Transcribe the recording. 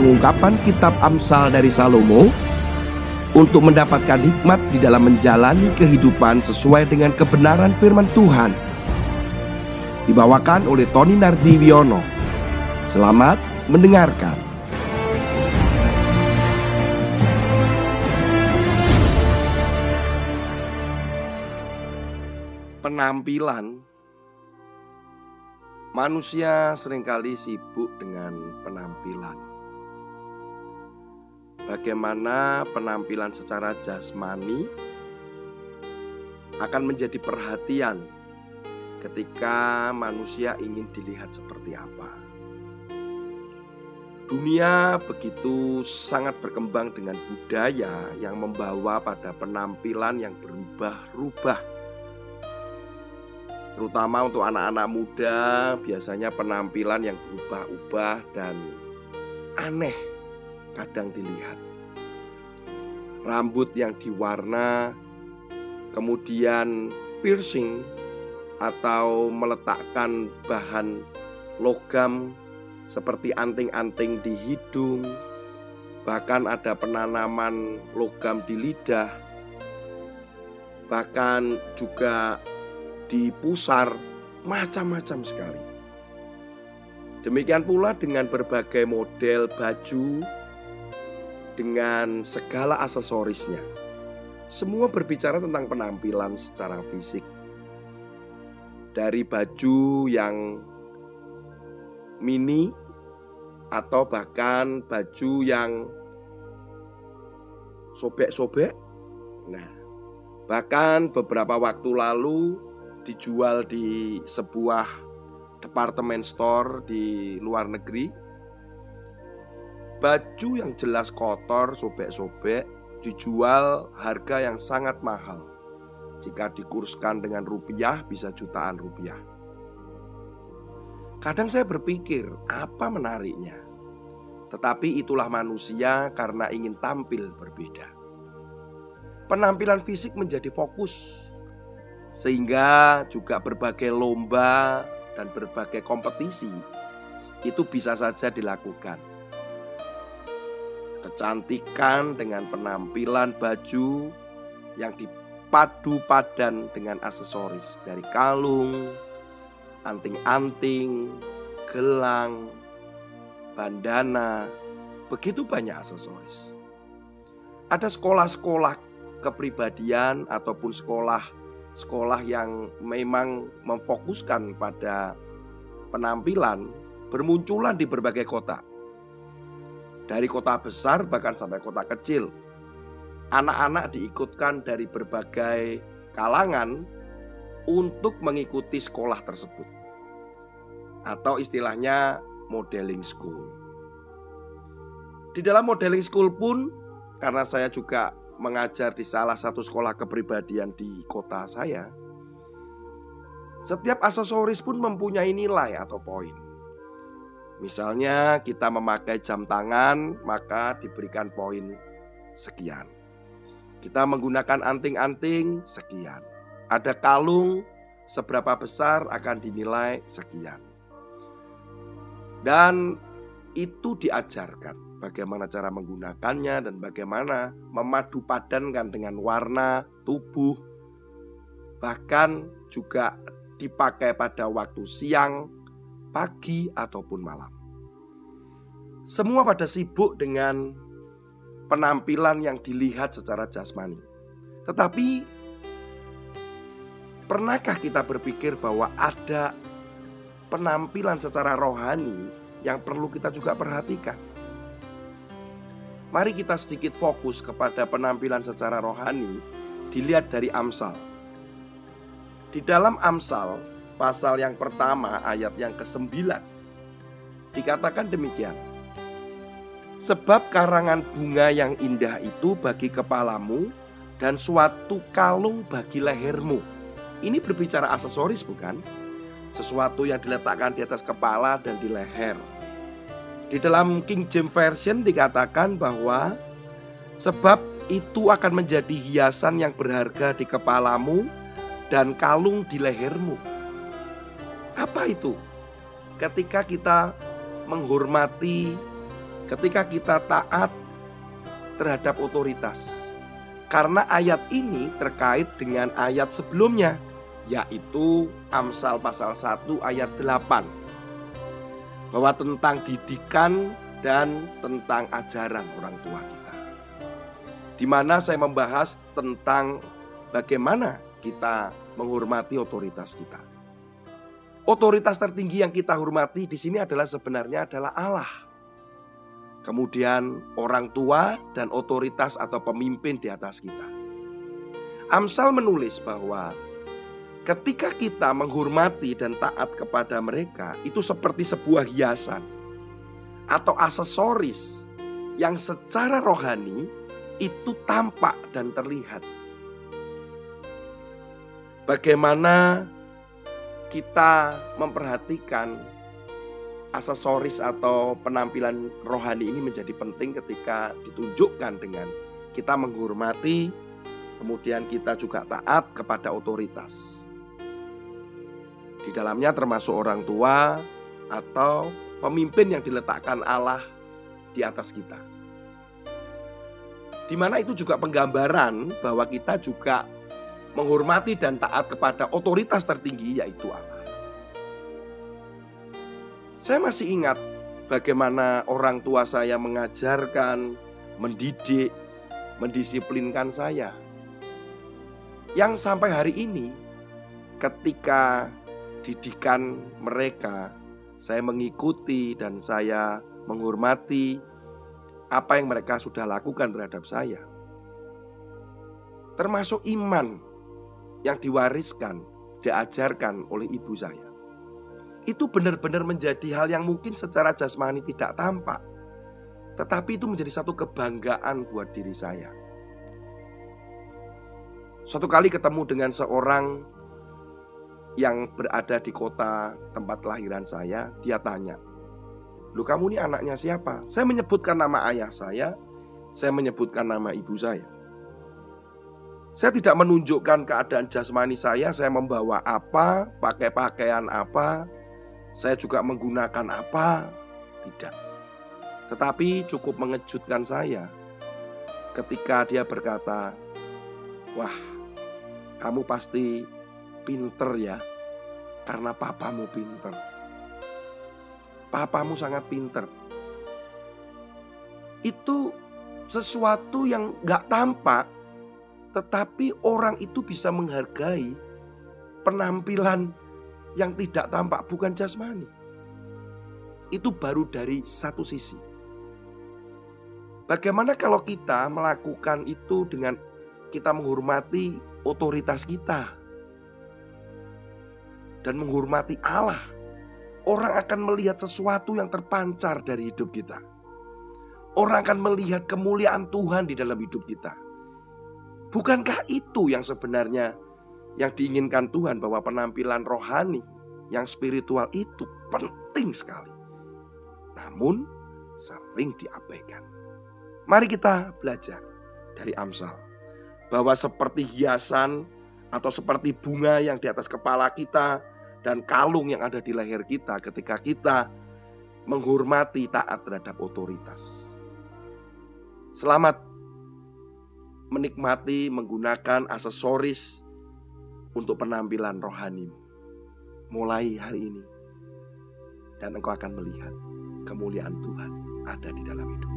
pengungkapan kitab Amsal dari Salomo untuk mendapatkan hikmat di dalam menjalani kehidupan sesuai dengan kebenaran firman Tuhan. Dibawakan oleh Tony Nardiwiono. Selamat mendengarkan. Penampilan Manusia sering kali sibuk dengan penampilan. Bagaimana penampilan secara jasmani akan menjadi perhatian ketika manusia ingin dilihat seperti apa. Dunia begitu sangat berkembang dengan budaya yang membawa pada penampilan yang berubah-ubah terutama untuk anak-anak muda biasanya penampilan yang berubah-ubah dan aneh kadang dilihat. Rambut yang diwarna, kemudian piercing atau meletakkan bahan logam seperti anting-anting di hidung, bahkan ada penanaman logam di lidah, bahkan juga di pusar macam-macam sekali. Demikian pula dengan berbagai model baju dengan segala aksesorisnya. Semua berbicara tentang penampilan secara fisik. Dari baju yang mini atau bahkan baju yang sobek-sobek. Nah, bahkan beberapa waktu lalu dijual di sebuah departemen store di luar negeri. Baju yang jelas kotor, sobek-sobek, dijual harga yang sangat mahal. Jika dikurskan dengan rupiah, bisa jutaan rupiah. Kadang saya berpikir, apa menariknya? Tetapi itulah manusia karena ingin tampil berbeda. Penampilan fisik menjadi fokus sehingga juga berbagai lomba dan berbagai kompetisi itu bisa saja dilakukan. Kecantikan dengan penampilan baju yang dipadu padan dengan aksesoris dari kalung, anting-anting, gelang, bandana, begitu banyak aksesoris. Ada sekolah-sekolah kepribadian ataupun sekolah sekolah yang memang memfokuskan pada penampilan bermunculan di berbagai kota. Dari kota besar bahkan sampai kota kecil. Anak-anak diikutkan dari berbagai kalangan untuk mengikuti sekolah tersebut. Atau istilahnya modeling school. Di dalam modeling school pun karena saya juga mengajar di salah satu sekolah kepribadian di kota saya, setiap aksesoris pun mempunyai nilai atau poin. Misalnya kita memakai jam tangan, maka diberikan poin sekian. Kita menggunakan anting-anting sekian. Ada kalung seberapa besar akan dinilai sekian. Dan itu diajarkan bagaimana cara menggunakannya dan bagaimana memadu padankan dengan warna tubuh bahkan juga dipakai pada waktu siang, pagi ataupun malam. Semua pada sibuk dengan penampilan yang dilihat secara jasmani. Tetapi pernahkah kita berpikir bahwa ada penampilan secara rohani yang perlu kita juga perhatikan? Mari kita sedikit fokus kepada penampilan secara rohani dilihat dari Amsal. Di dalam Amsal, pasal yang pertama ayat yang ke-9 dikatakan demikian. Sebab karangan bunga yang indah itu bagi kepalamu dan suatu kalung bagi lehermu. Ini berbicara aksesoris bukan? Sesuatu yang diletakkan di atas kepala dan di leher. Di dalam King James Version dikatakan bahwa sebab itu akan menjadi hiasan yang berharga di kepalamu dan kalung di lehermu. Apa itu? Ketika kita menghormati ketika kita taat terhadap otoritas. Karena ayat ini terkait dengan ayat sebelumnya, yaitu Amsal pasal 1 ayat 8. Bahwa tentang didikan dan tentang ajaran orang tua kita. Di mana saya membahas tentang bagaimana kita menghormati otoritas kita. Otoritas tertinggi yang kita hormati di sini adalah sebenarnya adalah Allah. Kemudian orang tua dan otoritas atau pemimpin di atas kita. Amsal menulis bahwa ketika kita menghormati dan taat kepada mereka itu seperti sebuah hiasan atau aksesoris yang secara rohani itu tampak dan terlihat. Bagaimana kita memperhatikan aksesoris atau penampilan rohani ini menjadi penting ketika ditunjukkan dengan kita menghormati, kemudian kita juga taat kepada otoritas. Di dalamnya termasuk orang tua atau pemimpin yang diletakkan Allah di atas kita. Di mana itu juga penggambaran bahwa kita juga menghormati dan taat kepada otoritas tertinggi yaitu Allah. Saya masih ingat bagaimana orang tua saya mengajarkan, mendidik, mendisiplinkan saya. Yang sampai hari ini ketika didikan mereka saya mengikuti dan saya menghormati apa yang mereka sudah lakukan terhadap saya. Termasuk iman yang diwariskan, diajarkan oleh ibu saya. Itu benar-benar menjadi hal yang mungkin secara jasmani tidak tampak. Tetapi itu menjadi satu kebanggaan buat diri saya. Suatu kali ketemu dengan seorang yang berada di kota tempat kelahiran saya, dia tanya, Lu kamu ini anaknya siapa? Saya menyebutkan nama ayah saya, saya menyebutkan nama ibu saya. Saya tidak menunjukkan keadaan jasmani saya, saya membawa apa, pakai pakaian apa, saya juga menggunakan apa, tidak. Tetapi cukup mengejutkan saya ketika dia berkata, "Wah, kamu pasti pinter ya, karena papamu pinter. Papamu sangat pinter." Itu sesuatu yang gak tampak tetapi orang itu bisa menghargai penampilan yang tidak tampak, bukan jasmani. Itu baru dari satu sisi. Bagaimana kalau kita melakukan itu dengan kita menghormati otoritas kita dan menghormati Allah? Orang akan melihat sesuatu yang terpancar dari hidup kita. Orang akan melihat kemuliaan Tuhan di dalam hidup kita Bukankah itu yang sebenarnya yang diinginkan Tuhan bahwa penampilan rohani yang spiritual itu penting sekali. Namun sering diabaikan. Mari kita belajar dari Amsal bahwa seperti hiasan atau seperti bunga yang di atas kepala kita dan kalung yang ada di leher kita ketika kita menghormati taat terhadap otoritas. Selamat menikmati menggunakan aksesoris untuk penampilan rohani mulai hari ini dan engkau akan melihat kemuliaan Tuhan ada di dalam hidupmu.